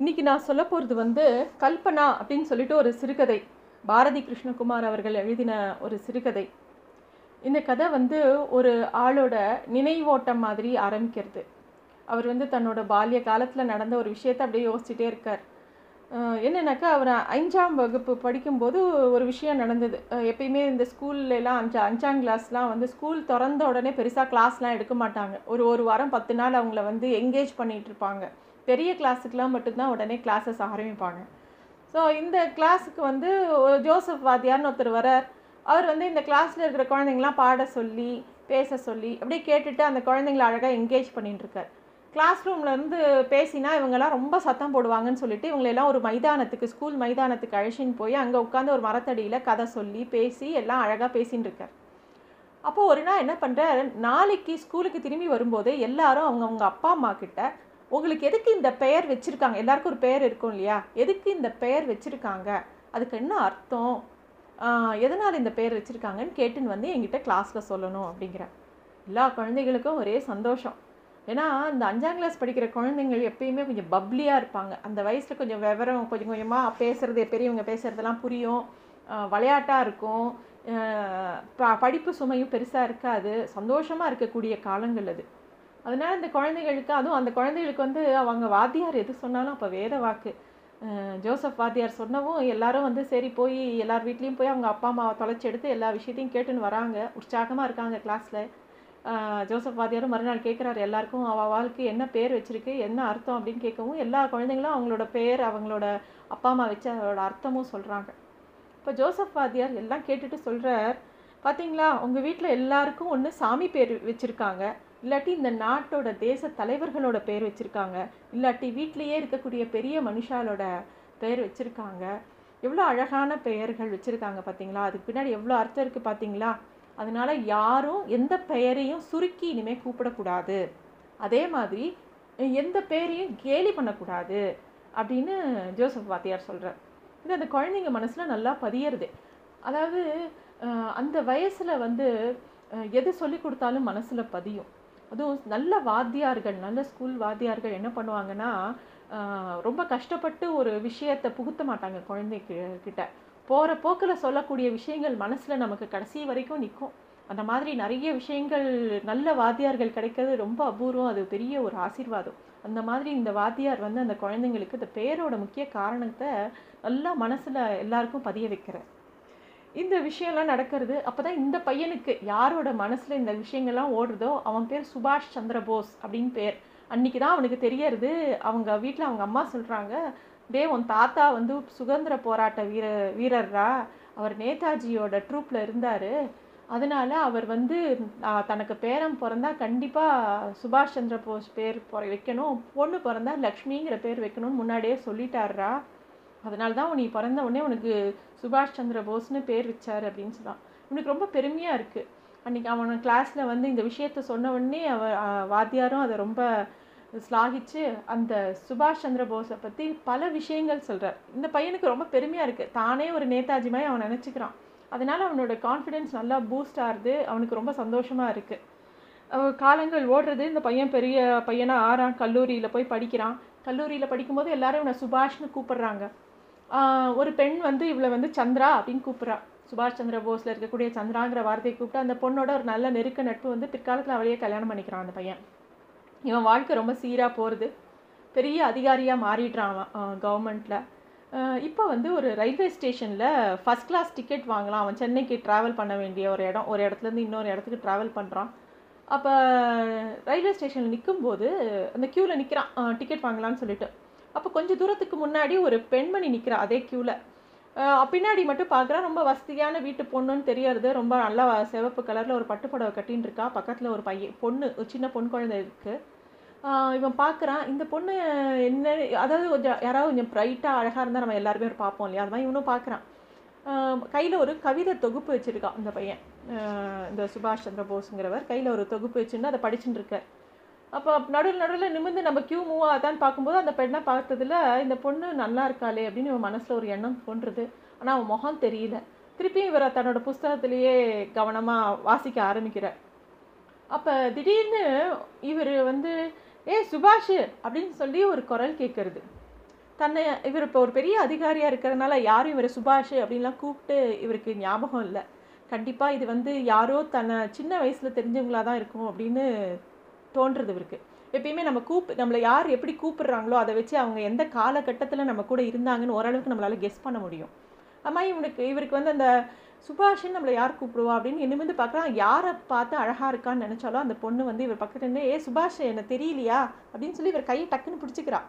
இன்றைக்கி நான் சொல்ல போகிறது வந்து கல்பனா அப்படின்னு சொல்லிட்டு ஒரு சிறுகதை. பாரதி கிருஷ்ணகுமார் அவர்கள் எழுதின ஒரு சிறுகதை. இந்த கதை வந்து ஒரு ஆளோட நினைவோட்டம் மாதிரி ஆரம்பிக்கிறது. அவர் வந்து தன்னோட பால்ய காலத்தில் நடந்த ஒரு விஷயத்தை அப்படியே யோசிச்சுட்டே இருக்கார். என்னென்னாக்கா அவர் அஞ்சாம் வகுப்பு படிக்கும்போது ஒரு விஷயம் நடந்தது. எப்பயுமே இந்த ஸ்கூல்லலாம் அஞ்சா அஞ்சாம் கிளாஸ்லாம் வந்து ஸ்கூல் திறந்த உடனே பெருசாக கிளாஸ்லாம் எடுக்க மாட்டாங்க. ஒரு ஒரு வாரம் பத்து நாள் அவங்கள வந்து என்கேஜ் பண்ணிகிட்ருப்பாங்க இருப்பாங்க. பெரிய கிளாஸுக்கெலாம் மட்டும்தான் உடனே கிளாஸஸ் ஆரம்பிப்பாங்க. ஸோ இந்த கிளாஸுக்கு வந்து ஜோசப் வாத்தியார்னு ஒருத்தர் வரார் அவர் வந்து இந்த கிளாஸில் இருக்கிற குழந்தைங்களாம் பாட சொல்லி பேச சொல்லி அப்படியே கேட்டுட்டு அந்த குழந்தைங்கள அழகாக என்கேஜ் பண்ணிட்டுருக்கார். கிளாஸ் ரூம்லேருந்து பேசினா இவங்கெல்லாம் ரொம்ப சத்தம் போடுவாங்கன்னு சொல்லிட்டு இவங்களெல்லாம் ஒரு மைதானத்துக்கு ஸ்கூல் மைதானத்துக்கு அழைச்சின்னு போய் அங்கே உட்காந்து ஒரு மரத்தடியில் கதை சொல்லி பேசி எல்லாம் அழகாக பேசின்னு இருக்கார் அப்போது ஒரு நாள் என்ன பண்ணுறார் நாளைக்கு ஸ்கூலுக்கு திரும்பி வரும்போது எல்லாரும் அவங்கவுங்க அப்பா அம்மா கிட்ட உங்களுக்கு எதுக்கு இந்த பெயர் வச்சுருக்காங்க? எல்லாருக்கும் ஒரு பெயர் இருக்கும் இல்லையா? எதுக்கு இந்த பெயர் வச்சுருக்காங்க? அதுக்கு என்ன அர்த்தம்? எதனால் இந்த பெயர் வச்சுருக்காங்கன்னு கேட்டுன்னு வந்து எங்கிட்ட கிளாஸில் சொல்லணும் அப்படிங்கிறேன் எல்லா குழந்தைகளுக்கும் ஒரே சந்தோஷம். ஏன்னா இந்த அஞ்சாம் கிளாஸ் படிக்கிற குழந்தைங்கள் எப்பயுமே கொஞ்சம் பப்ளியாக இருப்பாங்க. அந்த வயசில் கொஞ்சம் விவரம் கொஞ்சம் கொஞ்சமாக பேசுகிறது பெரியவங்க பேசுகிறதெல்லாம் புரியும். விளையாட்டாக இருக்கும். ப- படிப்பு சுமையும் பெருசாக இருக்காது. சந்தோஷமாக இருக்கக்கூடிய காலங்கள் அது. அதனால் இந்த குழந்தைகளுக்கு அதுவும் அந்த குழந்தைகளுக்கு வந்து அவங்க வாத்தியார் எது சொன்னாலும் அப்போ வேத வாக்கு. ஜோசப் வாத்தியார் சொன்னவும் எல்லாரும் வந்து சரி போய் எல்லார் வீட்லேயும் போய் அவங்க அப்பா அம்மாவை தொலைச்சி எடுத்து எல்லா விஷயத்தையும் கேட்டுன்னு வராங்க. உற்சாகமாக இருக்காங்க கிளாஸில் ஜோசப் வாத்தியாரும் மறுநாள் கேட்குறாரு எல்லாருக்கும் அவள் வாழ்க்கை என்ன பேர் வச்சுருக்கு என்ன அர்த்தம் அப்படின்னு கேட்கவும் எல்லா குழந்தைங்களும் அவங்களோட பேர் அவங்களோட அப்பா அம்மா வச்சு அதோட அர்த்தமும் சொல்கிறாங்க இப்போ ஜோசப் வாத்தியார் எல்லாம் கேட்டுட்டு சொல்கிறார் பார்த்தீங்களா உங்கள் வீட்டில் எல்லாருக்கும் ஒன்று சாமி பேர் வச்சுருக்காங்க. இல்லாட்டி இந்த நாட்டோட தேச தலைவர்களோட பேர் வச்சுருக்காங்க. இல்லாட்டி வீட்டிலேயே இருக்கக்கூடிய பெரிய மனுஷாலோட பேர் வச்சுருக்காங்க. எவ்வளோ அழகான பெயர்கள் வச்சுருக்காங்க பார்த்தீங்களா அதுக்கு பின்னாடி எவ்வளோ அர்த்தம் இருக்குது பார்த்தீங்களா அதனால் யாரும் எந்த பெயரையும் சுருக்கி இனிமேல் கூப்பிடக்கூடாது. அதே மாதிரி எந்த பேரையும் கேலி பண்ணக்கூடாது அப்படின்னு ஜோசப் வாத்தியார் சொல்கிறார் இது அந்த குழந்தைங்க மனசில் நல்லா பதியறது. அதாவது அந்த வயசில் வந்து எது சொல்லி கொடுத்தாலும் மனசில் பதியும். அதுவும் நல்ல வாத்தியார்கள் நல்ல ஸ்கூல் வாத்தியார்கள் என்ன பண்ணுவாங்கன்னா ரொம்ப கஷ்டப்பட்டு ஒரு விஷயத்தை புகுத்த மாட்டாங்க குழந்தைக்கு கிட்ட. போகிற போக்கில் சொல்லக்கூடிய விஷயங்கள் மனசில் நமக்கு கடைசி வரைக்கும் நிற்கும் அந்த மாதிரி நிறைய விஷயங்கள் நல்ல வாத்தியார்கள் கிடைக்கிறது ரொம்ப அபூர்வம். அது பெரிய ஒரு ஆசீர்வாதம். அந்த மாதிரி இந்த வாத்தியார் வந்து அந்த குழந்தைங்களுக்கு இந்த பேரோட முக்கிய காரணத்தை நல்லா மனசில் எல்லாருக்கும் பதிய வைக்கிறார். இந்த விஷயம்லாம் நடக்கிறது அப்போ தான் இந்த பையனுக்கு யாரோட மனசில் இந்த விஷயங்கள்லாம் ஓடுறதோ அவன் பேர் சுபாஷ் சந்திர போஸ் அப்படின்னு பேர். அன்றைக்கி தான் அவனுக்கு தெரியறது. அவங்க வீட்டில் அவங்க அம்மா சொல்கிறாங்க டே உன் தாத்தா வந்து சுதந்திர போராட்ட வீர வீரர்ரா. அவர் நேதாஜியோட ட்ரூப்பில் இருந்தார். அதனால் அவர் வந்து தனக்கு பேரம் பிறந்தா கண்டிப்பாக சுபாஷ் சந்திர போஸ் பேர் வைக்கணும். பொண்ணு பிறந்தா லக்ஷ்மிங்கிற பேர் வைக்கணும்னு முன்னாடியே சொல்லிட்டாருரா. அதனால தான் நீ பிறந்த உடனே உனக்கு சுபாஷ் சந்திர போஸ்னு பேர் வச்சார் அப்படின்னு சொன்னான். இவனுக்கு ரொம்ப பெருமையாக இருக்குது அன்றைக்கி அவன் கிளாஸில் வந்து இந்த விஷயத்த சொன்ன உடனே அவ வாத்தியாரும் அதை ரொம்ப ஸ்லாகிச்சு அந்த சுபாஷ் சந்திர போஸை பற்றி பல விஷயங்கள் சொல்கிறார் இந்த பையனுக்கு ரொம்ப பெருமையாக இருக்குது தானே ஒரு நேதாஜி மாதிரி அவன் நினச்சிக்கிறான். அதனால் அவனோட கான்ஃபிடென்ஸ் நல்லா பூஸ்ட் ஆகுது. அவனுக்கு ரொம்ப சந்தோஷமாக இருக்குது காலங்கள் ஓடுறது. இந்த பையன் பெரிய பையனாக ஆறான். கல்லூரியில் போய் படிக்கிறான். கல்லூரியில் படிக்கும்போது எல்லாரும் இவனை சுபாஷ்னு கூப்பிடுறாங்க. ஒரு பெண் வந்து இவளை வந்து சந்திரா அப்படின்னு கூப்பிட்றா. சுபாஷ் சந்திர போஸில் இருக்கக்கூடிய சந்திராங்கிற வார்த்தையை கூப்பிட்டு அந்த பொண்ணோட ஒரு நல்ல நெருக்க நட்பு வந்து பிற்காலத்தில் அவளையே கல்யாணம் பண்ணிக்கிறான் அந்த பையன். இவன் வாழ்க்கை ரொம்ப சீராக போகிறது பெரிய அதிகாரியாக மாறிடுறான் அவன் கவர்மெண்ட்டில் இப்போ வந்து ஒரு ரயில்வே ஸ்டேஷனில் ஃபஸ்ட் கிளாஸ் டிக்கெட் வாங்கலாம். அவன் சென்னைக்கு ட்ராவல் பண்ண வேண்டிய ஒரு இடம் ஒரு இடத்துலேருந்து இன்னொரு இடத்துக்கு ட்ராவல் பண்ணுறான் அப்போ ரயில்வே ஸ்டேஷனில் நிற்கும்போது அந்த க்யூவில் நிற்கிறான் டிக்கெட் வாங்கலாம்னு சொல்லிட்டு. அப்போ கொஞ்சம் தூரத்துக்கு முன்னாடி ஒரு பெண்மணி நிற்கிறா அதே க்யூவில் பின்னாடி மட்டும் பார்க்குறா ரொம்ப வசதியான வீட்டு பொண்ணுன்னு தெரியறது ரொம்ப நல்லா சிவப்பு கலரில் ஒரு பட்டுப்புடவை கட்டின்னு இருக்கா. பக்கத்தில் ஒரு பையன் பொண்ணு ஒரு சின்ன பொன் குழந்தை இருக்குது இவன் பார்க்குறான் இந்த பொண்ணு என்ன அதாவது கொஞ்சம் யாராவது கொஞ்சம் ப்ரைட்டாக அழகாக இருந்தால் நம்ம எல்லாருமே ஒரு பார்ப்போம் இல்லையா? அது மாதிரி இவனும் பார்க்குறான் கையில் ஒரு கவிதை தொகுப்பு வச்சுருக்கான் இந்த பையன். இந்த சுபாஷ் சந்திர போஸுங்கிறவர் கையில் ஒரு தொகுப்பு வச்சுன்னு அதை படிச்சுட்டு இருக்கார். அப்போ நடுவில் நடுவில் நிமிர்ந்து நம்ம கியூ மூவ் ஆதான்னு பார்க்கும்போது அந்த பெண்ணை பார்த்ததுல இந்த பொண்ணு நல்லா இருக்காளே அப்படின்னு இவன் மனசில் ஒரு எண்ணம் தோன்றுது. ஆனால் அவன் முகம் தெரியல. திருப்பியும் இவரை தன்னோட புஸ்தகத்திலேயே கவனமாக வாசிக்க ஆரம்பிக்கிறார். அப்போ திடீர்னு இவர் வந்து ஏ சுபாஷ்! அப்படின்னு சொல்லி ஒரு குரல் கேட்கறது தன்னை இவர் இப்போ ஒரு பெரிய அதிகாரியாக இருக்கிறதுனால யாரும் இவரை சுபாஷ் அப்படின்லாம் கூப்பிட்டு இவருக்கு ஞாபகம் இல்லை. கண்டிப்பாக இது வந்து யாரோ தன்னை சின்ன வயசில் தெரிஞ்சவங்களா தான் இருக்கும் அப்படின்னு தோன்றுறது இவருக்கு. எப்பயுமே நம்ம கூப் நம்மளை யார் எப்படி கூப்பிடுறாங்களோ அதை வச்சு அவங்க எந்த காலகட்டத்தில் நம்ம கூட இருந்தாங்கன்னு ஓரளவுக்கு நம்மளால் கெஸ் பண்ண முடியும். அம்மா இவனுக்கு இவருக்கு வந்து அந்த சுபாஷன் நம்மளை யார் கூப்பிடுவா அப்படின்னு வந்து பார்க்குறான். யாரை பார்த்து அழகாக இருக்கான்னு நினச்சாலும் அந்த பொண்ணு வந்து இவர் பக்கத்துல இருந்து ஏ சுபாஷ் என்ன தெரியலையா? அப்படின்னு சொல்லி இவர் கையை டக்குன்னு பிடிச்சிக்கிறா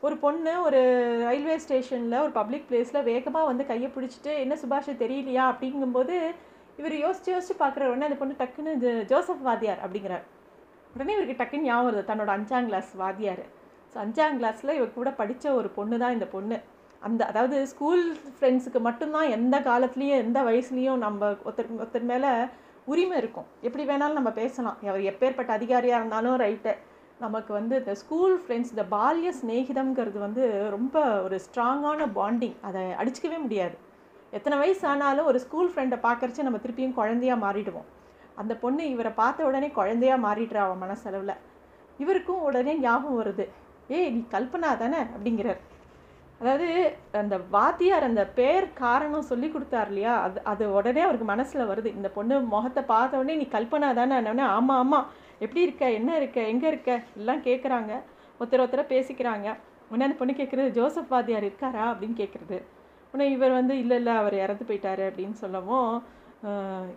ஒரு பொண்ணு ஒரு ரயில்வே ஸ்டேஷனில் ஒரு பப்ளிக் பிளேஸில் வேகமாக வந்து கையை பிடிச்சிட்டு என்ன சுபாஷ் தெரியலையா? அப்படிங்கும்போது இவர் யோசிச்சு யோசிச்சு பார்க்குற உடனே அந்த பொண்ணு டக்குன்னு ஜோசப் வாத்தியார் அப்படிங்கிறார். உடனே இவருக்கு டக்குன்னு ஞாபகம் வருது தன்னோட அஞ்சாம் கிளாஸ் வாத்தியார். ஸோ அஞ்சாம் கிளாஸில் இவர் கூட படித்த ஒரு பொண்ணு தான் இந்த பொண்ணு. அந்த அதாவது ஸ்கூல் ஃப்ரெண்ட்ஸுக்கு மட்டும்தான் எந்த காலத்துலேயும் எந்த வயசுலேயும் நம்ம ஒருத்தர் ஒருத்தர் மேலே உரிமை இருக்கும். எப்படி வேணாலும் நம்ம பேசலாம். அவர் எப்பேற்பட்ட அதிகாரியாக இருந்தாலும் ரைட்டு நமக்கு வந்து இந்த ஸ்கூல் ஃப்ரெண்ட்ஸ் இந்த பால்ய சிநேகிதம்ங்கிறது வந்து ரொம்ப ஒரு ஸ்ட்ராங்கான பாண்டிங் அதை அடிச்சுக்கவே முடியாது. எத்தனை வயசு ஆனாலும் ஒரு ஸ்கூல் ஃப்ரெண்டை பார்க்கறச்சு நம்ம திருப்பியும் குழந்தையாக மாறிடுவோம். அந்த பொண்ணு இவரை பார்த்த உடனே குழந்தையா மாறிடுறா அவன் மனசளவில். இவருக்கும் உடனே ஞாபகம் வருது. ஏய் நீ கல்பனா தானே? அப்படிங்கிறார். அதாவது அந்த வாத்தியார் அந்த பேர் காரணம் சொல்லி கொடுத்தார் இல்லையா? அது அது உடனே அவருக்கு மனசில் வருது. இந்த பொண்ணு முகத்தை பார்த்த உடனே நீ கல்பனா தானே? உடனே ஆமாம் ஆமாம் எப்படி இருக்க? என்ன இருக்க? எங்கே இருக்க? எல்லாம் கேட்குறாங்க ஒருத்தர் ஒருத்தர பேசிக்கிறாங்க. உடனே அந்த பொண்ணு கேட்குறது ஜோசப் வாத்தியார் இருக்காரா? அப்படின்னு கேட்குறது உடனே இவர் வந்து இல்லை இல்லை அவர் இறந்து போயிட்டாரு அப்படின்னு சொல்லவும்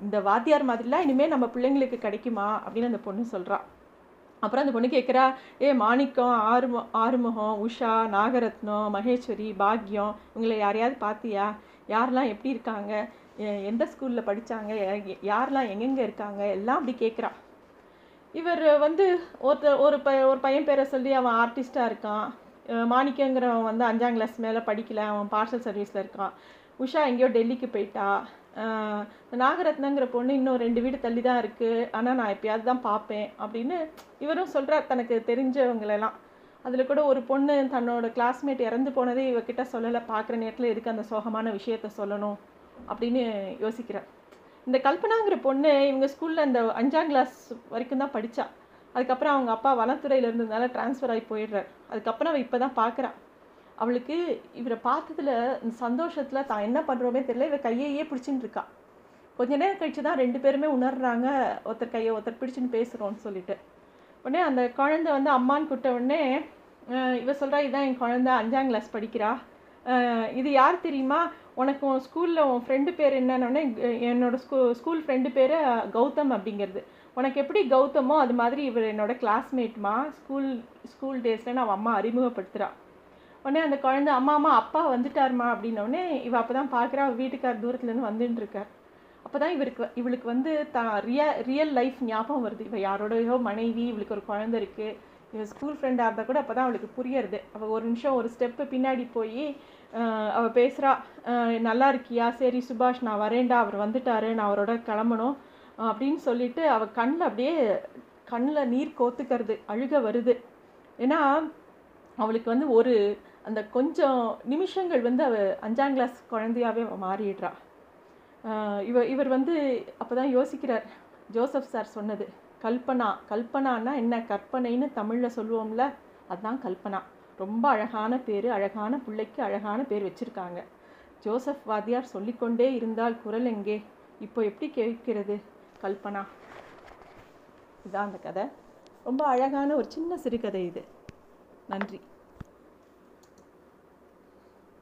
இந்த வாத்தியார் மாதிரிலாம் இனிமேல் நம்ம பிள்ளைங்களுக்கு கிடைக்குமா? அப்படின்னு அந்த பொண்ணு சொல்கிறான் அப்புறம் அந்த பொண்ணு கேட்குறா ஏ மாணிக்கம் ஆறுமு ஆறுமுகம் உஷா நாகரத்னம் மகேஸ்வரி பாக்யம் இவங்களை யாரையாவது பார்த்தியா யாரெல்லாம் எப்படி இருக்காங்க? எந்த ஸ்கூலில் படித்தாங்க யாரெல்லாம் எங்கெங்கே இருக்காங்க? எல்லாம் அப்படி கேட்குறா இவர் வந்து ஒருத்தர் ஒரு ப ஒரு பையன் பேரை சொல்லி அவன் ஆர்டிஸ்ட்டாக இருக்கான். மாணிக்கங்கிறவன் வந்து அஞ்சாம் கிளாஸ் மேலே படிக்கல. அவன் பார்சல் சர்வீஸில் இருக்கான். உஷா எங்கேயோ டெல்லிக்கு போயிட்டா. நாகரத்னங்கிற பொண்ணு இன்னும் ரெண்டு வீடு தள்ளி தான் இருக்குது ஆனால் நான் எப்பயாவது தான் பார்ப்பேன் அப்படின்னு இவரும் சொல்கிறார் தனக்கு தெரிஞ்சவங்களெல்லாம். அதில் கூட ஒரு பொண்ணு தன்னோட கிளாஸ்மேட் இறந்து போனதே இவக்கிட்ட சொல்லலை. பார்க்குற நேரத்தில் எதுக்கு அந்த சோகமான விஷயத்த சொல்லணும் அப்படின்னு யோசிக்கிறார். இந்த கல்பனாங்கிற பொண்ணு இவங்க ஸ்கூலில் இந்த அஞ்சாம் கிளாஸ் வரைக்கும் தான் படித்தா அதுக்கப்புறம் அவங்க அப்பா வனத்துறையில் இருந்ததுனால ட்ரான்ஸ்ஃபர் ஆகி போயிடுறார். அதுக்கப்புறம் அவள் இப்போ தான் பார்க்குறான் அவளுக்கு இவரை பார்த்ததுல இந்த சந்தோஷத்தில் தான் என்ன பண்ணுறோமே தெரியல இவ கையையே பிடிச்சின்னு இருக்கா. கொஞ்ச நேரம் கழிச்சு தான் ரெண்டு பேருமே உணர்றாங்க ஒருத்தர் கையை ஒருத்தர் பிடிச்சின்னு பேசுகிறோன்னு சொல்லிட்டு. உடனே அந்த குழந்தை வந்து அம்மான்னு கூட்ட உடனே இவ சொல்கிறா இதான் என் குழந்தை அஞ்சாம் கிளாஸ் படிக்கிறா. இது யார் தெரியுமா? உனக்கு உன் ஸ்கூலில் உன் ஃப்ரெண்டு பேர் என்னன்னொடனே என்னோடய ஸ்கூ ஸ்கூல் ஃப்ரெண்டு பேர் கௌதம் அப்படிங்கிறது. உனக்கு எப்படி கௌதமோ அது மாதிரி இவர் என்னோடய கிளாஸ்மேட்மா ஸ்கூல் ஸ்கூல் டேஸில் நான் அவன் அம்மா அறிமுகப்படுத்துகிறாள் உடனே அந்த குழந்தை அம்மா அம்மா அப்பா வந்துட்டாருமா? அப்படின்னோடனே இவள் அப்போ தான் பார்க்குறா அவள் வீட்டுக்கார் தூரத்துலேருந்து வந்துட்டு இருக்கார். அப்போ தான் இவருக்கு இவளுக்கு வந்து தான் ரியா ரியல் லைஃப் ஞாபகம் வருது. இவள் யாரோடையோ மனைவி இவளுக்கு ஒரு குழந்தை இருக்குது இவள் ஸ்கூல் ஃப்ரெண்டாக இருந்தால் கூட அப்போ தான் அவளுக்கு புரியறது. அவள் ஒரு நிமிஷம் ஒரு ஸ்டெப்பு பின்னாடி போய் அவள் பேசுகிறா நல்லா இருக்கியா? சரி சுபாஷ் நான் வரேன்டா. அவர் வந்துட்டாரு. நான் அவரோட கிளம்பணும். அப்படின்னு சொல்லிட்டு அவள் கண்ணில் அப்படியே கண்ணில் நீர் கோத்துக்கிறது அழுக வருது. ஏன்னா அவளுக்கு வந்து ஒரு அந்த கொஞ்சம் நிமிஷங்கள் வந்து அவ அஞ்சாம் கிளாஸ் குழந்தையாவே மாறிடுறா. இவ இவர் வந்து அப்போ தான் யோசிக்கிறார். ஜோசப் சார் சொன்னது கல்பனா கல்பனான்னா என்ன? கற்பனைன்னு தமிழில் சொல்லுவோம்ல அதுதான் கல்பனா. ரொம்ப அழகான பேர் அழகான பிள்ளைக்கு அழகான பேர் வச்சுருக்காங்க. ஜோசப் வாத்தியார் சொல்லிக்கொண்டே இருந்தால் குரல் எங்கே? இப்போ எப்படி கேட்கிறது? கல்பனா. இதான் அந்த கதை. ரொம்ப அழகான ஒரு சின்ன சிறுகதை இது. நன்றி.